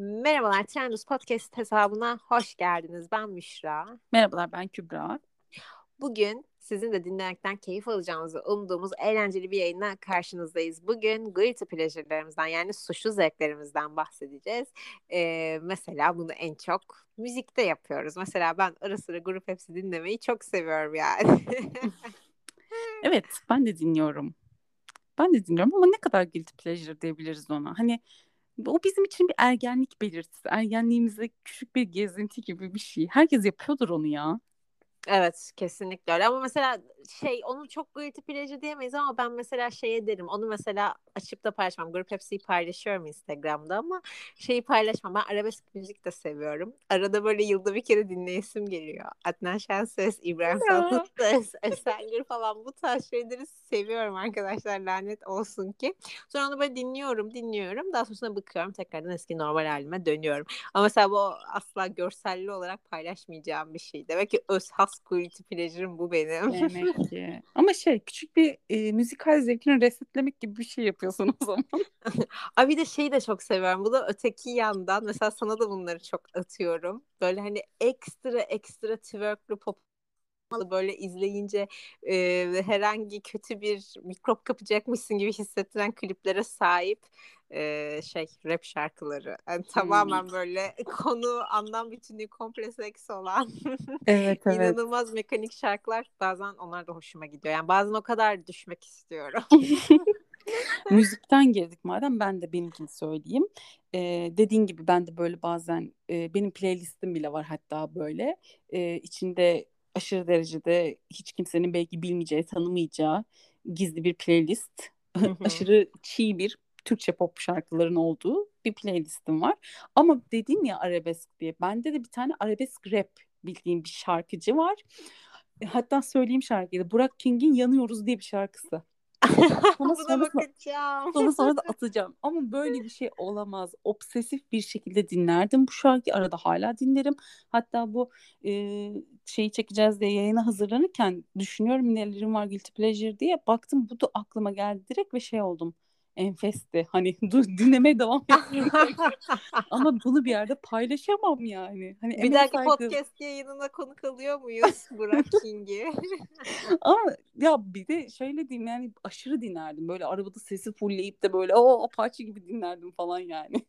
Merhabalar, Trendus Podcast hesabına hoş geldiniz. Ben Müşra. Merhabalar, ben Kübra. Bugün sizin de dinlemekten keyif alacağınızı umduğumuz eğlenceli bir yayına karşınızdayız. Bugün guilty pleasure'larımızdan yani suçlu zevklerimizden bahsedeceğiz. Ee, mesela bunu en çok müzikte yapıyoruz. Mesela ben ara sıra grup hepsi dinlemeyi çok seviyorum yani. evet, ben de dinliyorum. Ben de dinliyorum ama ne kadar guilty pleasure diyebiliriz ona. Hani o bizim için bir ergenlik belirtisi. Ergenliğimizde küçük bir gezinti gibi bir şey. Herkes yapıyordur onu ya. Evet kesinlikle öyle ama mesela şey onu çok guilty pleasure diyemeyiz ama ben mesela şeye derim onu mesela açıp da paylaşmam. Grup hepsiyi paylaşıyorum Instagram'da ama şeyi paylaşmam. Ben arabesk müzik de seviyorum. Arada böyle yılda bir kere dinleyesim geliyor. Adnan Şenses, İbrahim Tatlıses, Esengür falan bu tarz şeyleri seviyorum arkadaşlar lanet olsun ki. Sonra onu böyle dinliyorum dinliyorum. Daha sonrasında bakıyorum tekrardan eski normal halime dönüyorum. Ama mesela bu asla görselli olarak paylaşmayacağım bir şey. Demek ki öz has guilty pleasure'ım bu benim. Demek ki. Ama şey küçük bir e, müzikal zevkini resetlemek gibi bir şey yapıyorsun o zaman. Abi bir de şeyi de çok seviyorum. Bu da öteki yandan mesela sana da bunları çok atıyorum. Böyle hani ekstra ekstra twerklı pop böyle izleyince e, herhangi kötü bir mikrop kapacakmışsın gibi hissettiren kliplere sahip e, şey rap şarkıları. Yani tamamen hmm. böyle konu anlam bütünlüğü komple seks olan evet, evet. inanılmaz mekanik şarkılar bazen onlar da hoşuma gidiyor. Yani bazen o kadar düşmek istiyorum. Müzikten girdik madem ben de benimkini söyleyeyim. Ee, dediğin gibi ben de böyle bazen e, benim playlistim bile var hatta böyle e, içinde aşırı derecede hiç kimsenin belki bilmeyeceği, tanımayacağı gizli bir playlist. aşırı çiğ bir Türkçe pop şarkıların olduğu bir playlistim var. Ama dediğim ya arabesk diye. Bende de bir tane arabesk rap bildiğim bir şarkıcı var. Hatta söyleyeyim şarkıyı da Burak King'in Yanıyoruz diye bir şarkısı. Buna sonra, bakacağım. Sonra sonra da atacağım. Ama böyle bir şey olamaz. Obsesif bir şekilde dinlerdim. Bu şarkıyı arada hala dinlerim. Hatta bu e, şeyi çekeceğiz diye yayına hazırlanırken düşünüyorum nelerim var Guilty Pleasure diye. Baktım bu da aklıma geldi direkt ve şey oldum enfesti. Hani dur dinlemeye devam ediyorum. Ama bunu bir yerde paylaşamam yani. Hani bir dahaki saygı... podcast yayınına konuk alıyor muyuz Burak King'i? Ama ya bir de şöyle diyeyim yani aşırı dinlerdim. Böyle arabada sesi fullleyip de böyle o Apache gibi dinlerdim falan yani.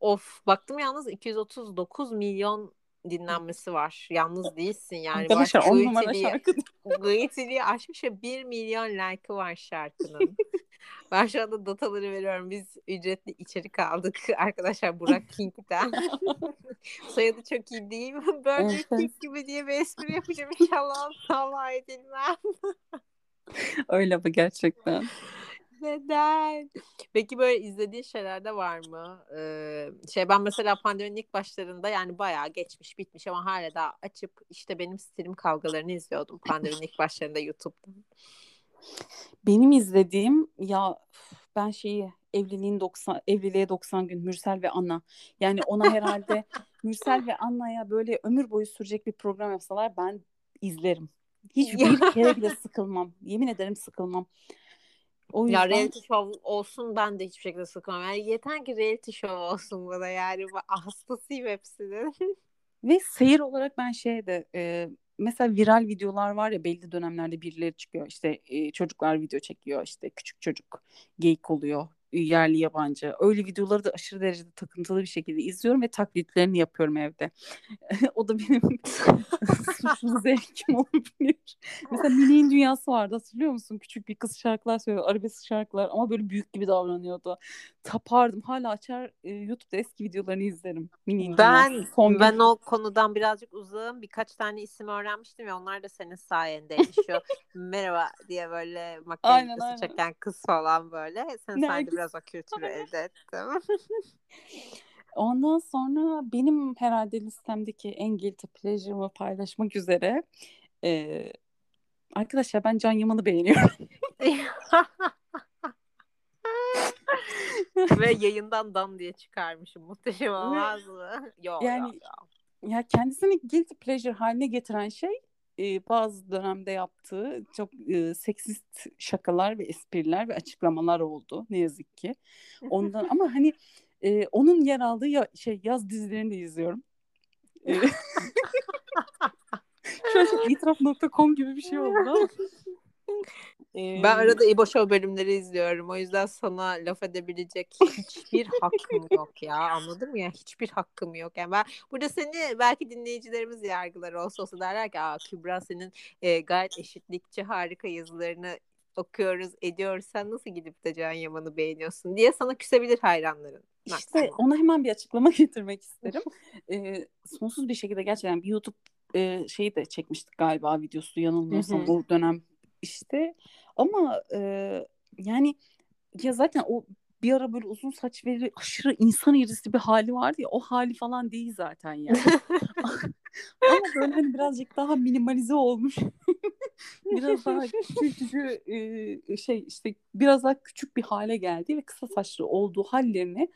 of baktım yalnız 239 milyon dinlenmesi var. Yalnız değilsin yani. Arkadaşlar 10 numara şarkı. Aşmış ve 1 milyon like'ı var şarkının. Ben şu anda dataları veriyorum. Biz ücretli içerik aldık arkadaşlar Burak King'den. Soyadı çok iyi değil mi? Burger King gibi diye bir espri yapacağım. İnşallah Allah edilmem. Öyle bu gerçekten. Neden? Peki böyle izlediğin şeyler de var mı? Ee, şey ben mesela pandeminin ilk başlarında yani bayağı geçmiş bitmiş ama hala daha açıp işte benim stilim kavgalarını izliyordum pandeminin ilk başlarında YouTube'da. Benim izlediğim ya ben şeyi evliliğin 90 evliliğe 90 gün Mürsel ve Anna. Yani ona herhalde Mürsel ve Anna'ya böyle ömür boyu sürecek bir program yapsalar ben izlerim. Hiç bir kere bile sıkılmam. Yemin ederim sıkılmam. O yüzden... Ya reality show olsun ben de hiçbir şekilde sıkılmam. Yani yeter ki reality show olsun bana yani. Hastasıyım hepsinin. Ve seyir olarak ben şeyde e, mesela viral videolar var ya belli dönemlerde birileri çıkıyor. İşte e, çocuklar video çekiyor işte küçük çocuk geyik oluyor yerli yabancı. Öyle videoları da aşırı derecede takıntılı bir şekilde izliyorum ve taklitlerini yapıyorum evde. o da benim suçlu zevkim olabilir. Mesela Mini'nin dünyası vardı hatırlıyor musun? Küçük bir kız şarkılar söylüyor, arabesk şarkılar ama böyle büyük gibi davranıyordu. Tapardım. Hala açar e, YouTube'da eski videolarını izlerim. Mini'nin ben dünyası. Son ben o konudan birazcık uzağım. Birkaç tane isim öğrenmiştim ve onlar da senin sayende Şu merhaba diye böyle makyaj çeken kız falan böyle. Sen sayende biraz o kültürü elde ettim. Ondan sonra benim herhalde listemdeki en guilty pleasure'ımı paylaşmak üzere e, arkadaşlar ben Can Yaman'ı beğeniyorum. Ve yayından dan diye çıkarmışım. Muhteşem olmaz mı? Yok yani, ya, ya kendisini guilty pleasure haline getiren şey e, bazı dönemde yaptığı çok e, seksist şakalar ve espriler ve açıklamalar oldu ne yazık ki. Ondan ama hani Ee, onun yer aldığı ya, şey yaz dizilerini de izliyorum. An çok itiraf.com gibi bir şey oldu. Ee, ben arada İbo Show bölümleri izliyorum. O yüzden sana laf edebilecek hiçbir hakkım yok ya. Anladın mı ya? Hiçbir hakkım yok. Yani ben burada seni belki dinleyicilerimiz yargılar olsa olsa derler ki Aa, Kübra senin e, gayet eşitlikçi harika yazılarını okuyoruz, ediyoruz. Sen nasıl gidip de Can Yaman'ı beğeniyorsun diye sana küsebilir hayranların. İşte ona hemen bir açıklama getirmek isterim. ee, sonsuz bir şekilde gerçekten bir YouTube e, şeyi de çekmiştik galiba videosu yanılmıyorsam o dönem işte ama e, yani ya zaten o bir ara böyle uzun saç veri aşırı insan irisi bir hali vardı ya o hali falan değil zaten yani. Ama böyle hani birazcık daha minimalize olmuş. biraz daha küçücü e, şey işte biraz daha küçük bir hale geldi ve kısa saçlı olduğu hallerini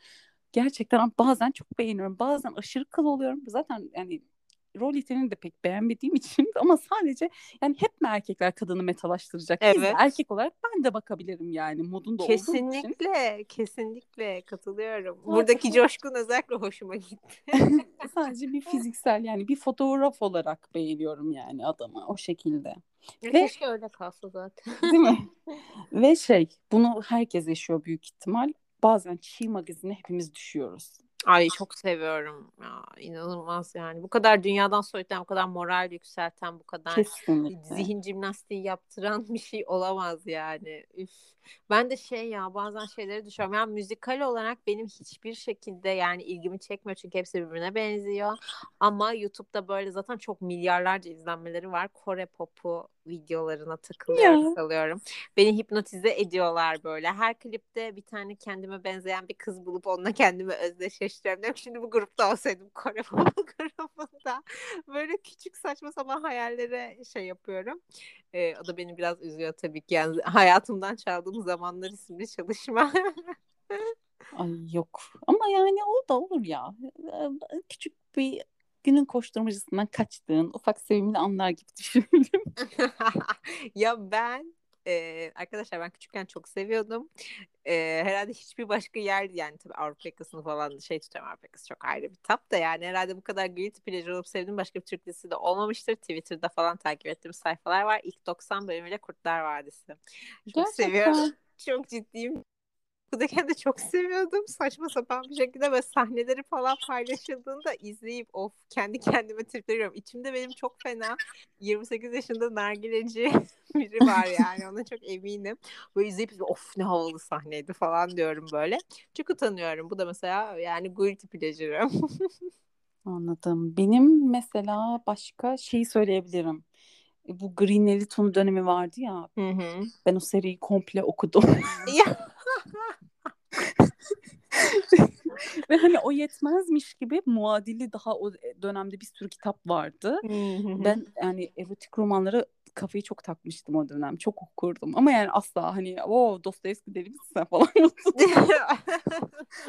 gerçekten bazen çok beğeniyorum. Bazen aşırı kıl oluyorum. Zaten yani rol yeteneğini de pek beğenmediğim için ama sadece yani hep mi erkekler kadını metalaştıracak? Evet. Biz erkek olarak ben de bakabilirim yani modunda kesinlikle, olduğum için. Kesinlikle, kesinlikle katılıyorum. Buradaki coşkun özellikle hoşuma gitti. sadece bir fiziksel yani bir fotoğraf olarak beğeniyorum yani adamı o şekilde. Ve, Keşke öyle kalsa zaten. Değil mi? Ve şey bunu herkes yaşıyor büyük ihtimal. Bazen çiğ magazine hepimiz düşüyoruz. Ay çok seviyorum ya inanılmaz yani. Bu kadar dünyadan soyutan bu kadar moral yükselten bu kadar Kesinlikle. zihin jimnastiği yaptıran bir şey olamaz yani. Üf. Ben de şey ya bazen şeyleri düşünüyorum yani müzikal olarak benim hiçbir şekilde yani ilgimi çekmiyor çünkü hepsi birbirine benziyor. Ama YouTube'da böyle zaten çok milyarlarca izlenmeleri var. Kore popu videolarına takılıyorum kalıyorum. Beni hipnotize ediyorlar böyle. Her klipte bir tane kendime benzeyen bir kız bulup onunla kendimi özdeşleştiriyorum. Diyorum şimdi bu grupta olsaydım Kore Pop grubunda. Böyle küçük saçma sapan hayallere şey yapıyorum. Ee, o da beni biraz üzüyor tabii ki. Yani hayatımdan çaldığım zamanlar isimli çalışma. Ay yok. Ama yani o da olur ya. Küçük bir günün koşturmacasından kaçtığın ufak sevimli anlar gibi düşündüm. ya ben e, arkadaşlar ben küçükken çok seviyordum. E, herhalde hiçbir başka yer yani tabii Avrupa yakasını falan şey tutuyorum Avrupa yakası çok ayrı bir tap da yani herhalde bu kadar guilty pleasure olup sevdiğim başka bir Türk dizisi de olmamıştır. Twitter'da falan takip ettiğim sayfalar var. İlk 90 bölümüyle Kurtlar Vadisi. Çok Gerçekten. seviyorum. Çok ciddiyim. Okuldayken de çok seviyordum. Saçma sapan bir şekilde ve sahneleri falan paylaşıldığında izleyip of kendi kendime tripleniyorum. İçimde benim çok fena 28 yaşında nargileci biri var yani ona çok eminim. Böyle izleyip of ne havalı sahneydi falan diyorum böyle. Çok utanıyorum. Bu da mesela yani guilty pleasure'ım. Anladım. Benim mesela başka şeyi söyleyebilirim. E, bu Green Eliton dönemi vardı ya. Hı hı. Ben o seriyi komple okudum. Ve hani o yetmezmiş gibi muadili daha o dönemde bir sürü kitap vardı. ben yani erotik romanları kafayı çok takmıştım o dönem. Çok okurdum. Ama yani asla hani o Dostoyevski deli misin sen falan.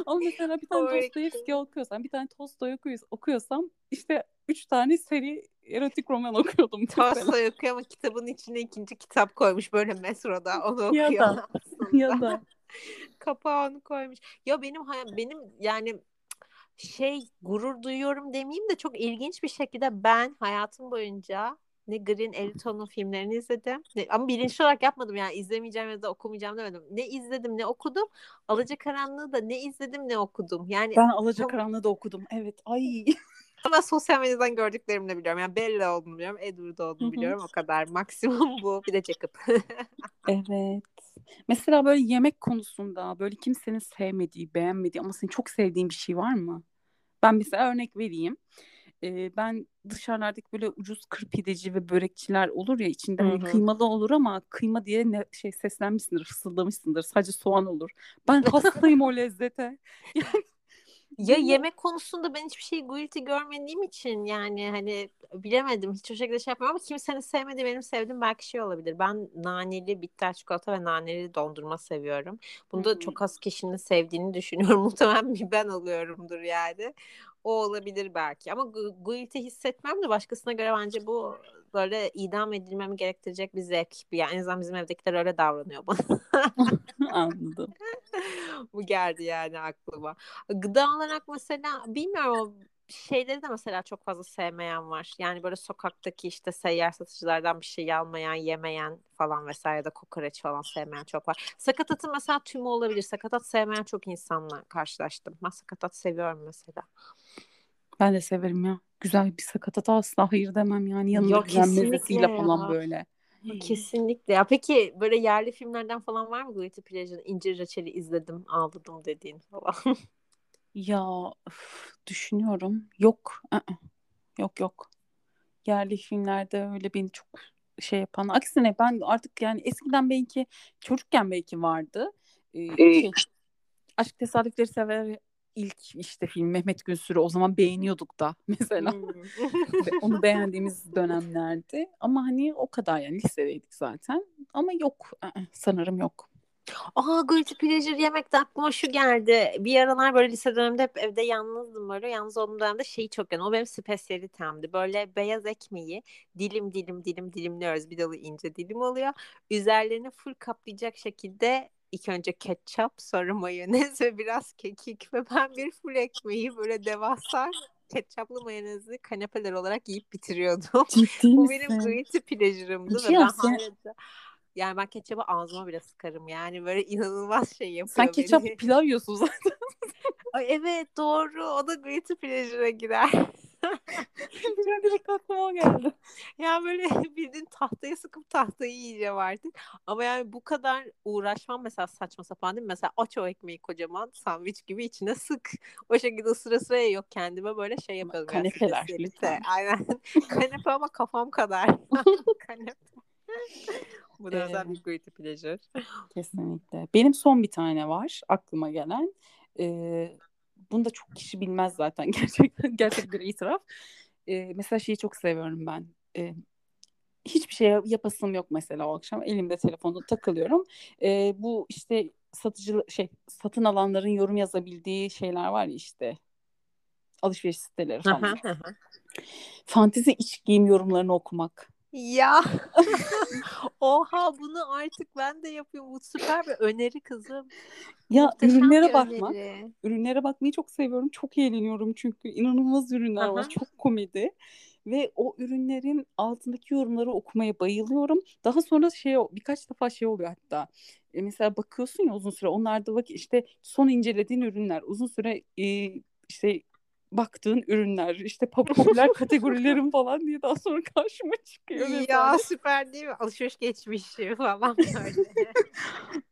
Ama mesela bir tane Dostoyevski okuyorsam, bir tane Tolstoy okuyorsam işte üç tane seri erotik roman okuyordum. Tolstoy okuyor ama kitabın içine ikinci kitap koymuş böyle metroda onu okuyor. Ya da, ya da kapağını koymuş. Ya benim benim yani şey gurur duyuyorum demeyeyim de çok ilginç bir şekilde ben hayatım boyunca ne Green Eliton'un filmlerini izledim. Ne, ama bilinçli olarak yapmadım yani izlemeyeceğim ya da okumayacağım demedim. Ne izledim ne okudum. Alacakaranlığı da ne izledim ne okudum. Yani Ben Alacakaranlığı da okudum. Evet. Ay. Ama sosyal medyadan gördüklerimle biliyorum. Yani Bella olduğunu biliyorum. Edward olduğunu biliyorum. O kadar. Maksimum bu. Bir de Jacob. evet. Mesela böyle yemek konusunda böyle kimsenin sevmediği, beğenmediği ama senin çok sevdiğin bir şey var mı? Ben mesela örnek vereyim. Ee, ben dışarılardaki böyle ucuz kır pideci ve börekçiler olur ya içinde hani kıymalı olur ama kıyma diye ne şey seslenmişsindir, fısıldamışsındır. Sadece soğan olur. Ben hastayım o lezzete. Yani ya yemek konusunda ben hiçbir şey guilty görmediğim için yani hani bilemedim hiç o şekilde şey yapmıyorum ama kimsenin sevmediği benim sevdiğim belki şey olabilir. Ben naneli bitter çikolata ve naneli dondurma seviyorum. Bunda hmm. çok az kişinin sevdiğini düşünüyorum. Muhtemelen bir ben alıyorumdur yani. O olabilir belki ama guilty hissetmem de başkasına göre bence bu böyle idam edilmemi gerektirecek bir zevk. Yani en azından bizim evdekiler öyle davranıyor bana. Anladım. Bu geldi yani aklıma. Gıda olarak mesela bilmiyorum şeyleri de mesela çok fazla sevmeyen var. Yani böyle sokaktaki işte seyyar satıcılardan bir şey almayan, yemeyen falan vesaire de kokoreç falan sevmeyen çok var. Sakatatın mesela tümü olabilir. Sakatat sevmeyen çok insanla karşılaştım. Ben sakatat seviyorum mesela. Ben de severim ya. Güzel bir sakatata asla hayır demem yani. Yanında Yok, güzel kesinlikle mezesiyle ya. falan böyle. Kesinlikle. Ya peki böyle yerli filmlerden falan var mı Guilty Pleasure'ın İncir Reçeli izledim, ağladım dediğin falan? Ya üf, düşünüyorum. Yok. ı-ı. Yok yok. Yerli filmlerde öyle beni çok şey yapan. Aksine ben artık yani eskiden belki çocukken belki vardı. Ee, şey, Aşk Tesadüfleri Sever ilk işte film Mehmet Günsür'ü o zaman beğeniyorduk da mesela. Onu beğendiğimiz dönemlerdi. Ama hani o kadar yani lisedeydik zaten. Ama yok. Sanırım yok. Aa guilty pleasure yemekte aklıma şu geldi. Bir aralar böyle lise döneminde hep evde yalnızdım böyle. Yalnız olduğum dönemde şeyi çok yani. O benim spesiyalitemdi. Böyle beyaz ekmeği dilim dilim dilim dilimliyoruz. Bir dalı ince dilim oluyor. Üzerlerini full kaplayacak şekilde ilk önce ketçap sonra mayonez ve biraz kekik ve ben bir full ekmeği böyle devasa ketçaplı mayonezli kanepeler olarak yiyip bitiriyordum. Ciddi Bu misin? benim guilty pleasure'ımdı ve ben hala yani ben ketçabı ağzıma bile sıkarım. Yani böyle inanılmaz şey yapıyor Sen ketçap beni. pilav yiyorsun zaten. Ay evet doğru. O da guilty pleasure'a girer. Ben direkt aklıma o geldi. ya böyle bildiğin tahtaya sıkıp tahtayı yiyeceğim artık. Ama yani bu kadar uğraşmam mesela saçma sapan değil mi? Mesela aç o ekmeği kocaman sandviç gibi içine sık. O şekilde sıra sıra yok kendime böyle şey yapıyordum. ya, kanepeler, lütfen. Aynen. Kanepe ama kafam kadar. Kanepe. Bu da özel Ee, bir guilty pleasure. Kesinlikle. Benim son bir tane var aklıma gelen. Ee, bunu da çok kişi bilmez zaten gerçekten gerçek bir itiraf. Ee, mesela şeyi çok seviyorum ben. Ee, hiçbir şey yapasım yok mesela o akşam. Elimde telefonda takılıyorum. Ee, bu işte satıcı şey satın alanların yorum yazabildiği şeyler var ya işte alışveriş siteleri falan. Fantezi iç giyim yorumlarını okumak. Ya oha bunu artık ben de yapıyorum. Bu süper bir öneri kızım. Ya Muhteşem ürünlere bakmak. öneri. Ürünlere bakmayı çok seviyorum. Çok eğleniyorum çünkü inanılmaz ürünler var. Çok komedi. Ve o ürünlerin altındaki yorumları okumaya bayılıyorum. Daha sonra şey birkaç defa şey oluyor hatta. E, mesela bakıyorsun ya uzun süre onlarda bak işte son incelediğin ürünler uzun süre e, işte baktığın ürünler işte pop- popüler kategorilerin falan diye daha sonra karşıma çıkıyor. Ya vesaire. süper değil mi? Alışveriş geçmişi falan böyle.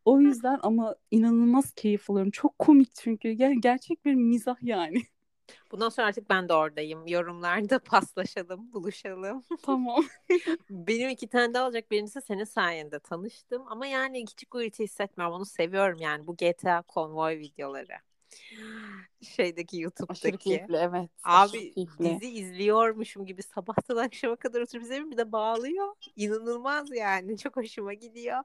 O yüzden ama inanılmaz keyif alıyorum. Çok komik çünkü. Ger- gerçek bir mizah yani. Bundan sonra artık ben de oradayım. Yorumlarda paslaşalım, buluşalım. Tamam. Benim iki tane daha olacak. Birincisi senin sayende tanıştım. Ama yani hiç guilty hissetmiyorum. Onu seviyorum yani. Bu GTA konvoy videoları. Şeydeki Aşırı YouTube'daki. keyifli evet. Aşırı Abi keyifli. dizi izliyormuşum gibi sabahtan akşama kadar oturup izliyorum bir de bağlıyor. İnanılmaz yani çok hoşuma gidiyor.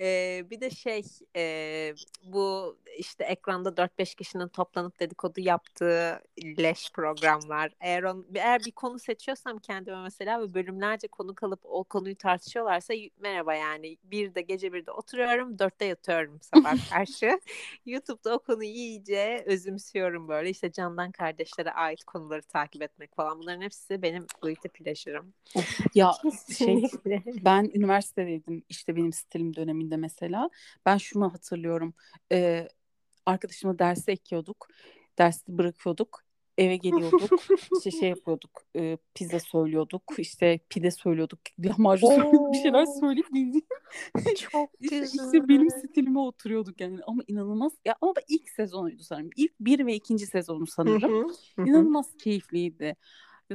Ee, bir de şey e, bu işte ekranda 4-5 kişinin toplanıp dedikodu yaptığı leş programlar. Eğer, on, eğer bir konu seçiyorsam kendime mesela ve bölümlerce konu kalıp o konuyu tartışıyorlarsa merhaba yani bir de gece bir de oturuyorum dörtte yatıyorum sabah karşı. YouTube'da o konuyu iyice özümsüyorum böyle. İşte Candan kardeşlere ait konuları takip etmek falan. Bunların hepsi benim guilty pleasure'ım. Ya şey ben üniversitedeydim işte benim stilim döneminde mesela. Ben şunu hatırlıyorum. Ee, arkadaşımla derse ekiyorduk. Dersi bırakıyorduk. Eve geliyorduk. işte şey yapıyorduk. e, pizza söylüyorduk. işte pide söylüyorduk. Lahmacun söylüyorduk. Bir şeyler söyleyip bildiğin Çok İşte, güzel. işte benim stilime oturuyorduk yani ama inanılmaz ya ama ilk sezonuydu sanırım ilk bir ve ikinci sezonu sanırım inanılmaz keyifliydi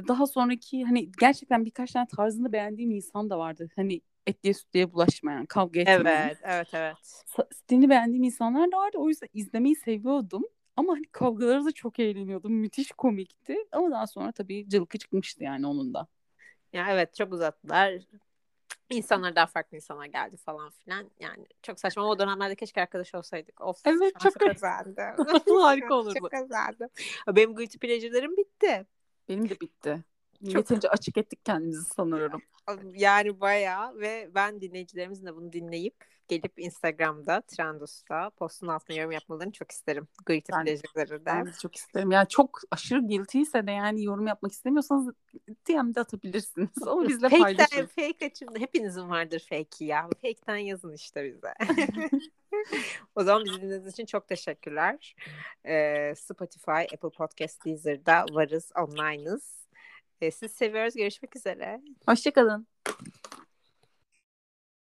daha sonraki hani gerçekten birkaç tane tarzını beğendiğim insan da vardı hani etliye sütlüye bulaşmayan kavga etmeyen Evet, evet, evet. Stilini beğendiğim insanlar da vardı o yüzden izlemeyi seviyordum ama hani kavgaları da çok eğleniyordum müthiş komikti ama daha sonra tabii cılkı çıkmıştı yani onun da Ya evet çok uzattılar. İnsanlar daha farklı insanlar geldi falan filan. Yani çok saçma. Ama o dönemlerde keşke arkadaş olsaydık. Of Evet, çok- çok özeldi. harika olurdu çok özeldi. Benim guilty pleasure'larım bitti. benim de bitti Çok... Yeterince açık ettik kendimizi sanıyorum. Yani bayağı ve ben dinleyicilerimizin de bunu dinleyip gelip Instagram'da, Trendos'ta postun altına yorum yapmalarını çok isterim. Guilty ben, Pleasure'ları da. Ben de çok isterim. Yani çok aşırı guilty ise de yani yorum yapmak istemiyorsanız DM'de atabilirsiniz. Ama bizle Fake'den, paylaşın. Fake açımda hepinizin vardır fake'i ya. Fake'ten yazın işte bize. o zaman bizi dinlediğiniz için çok teşekkürler. Ee, Spotify, Apple Podcast, Deezer'da varız, online'ız. Ee, siz seviyoruz. Görüşmek üzere. Hoşçakalın.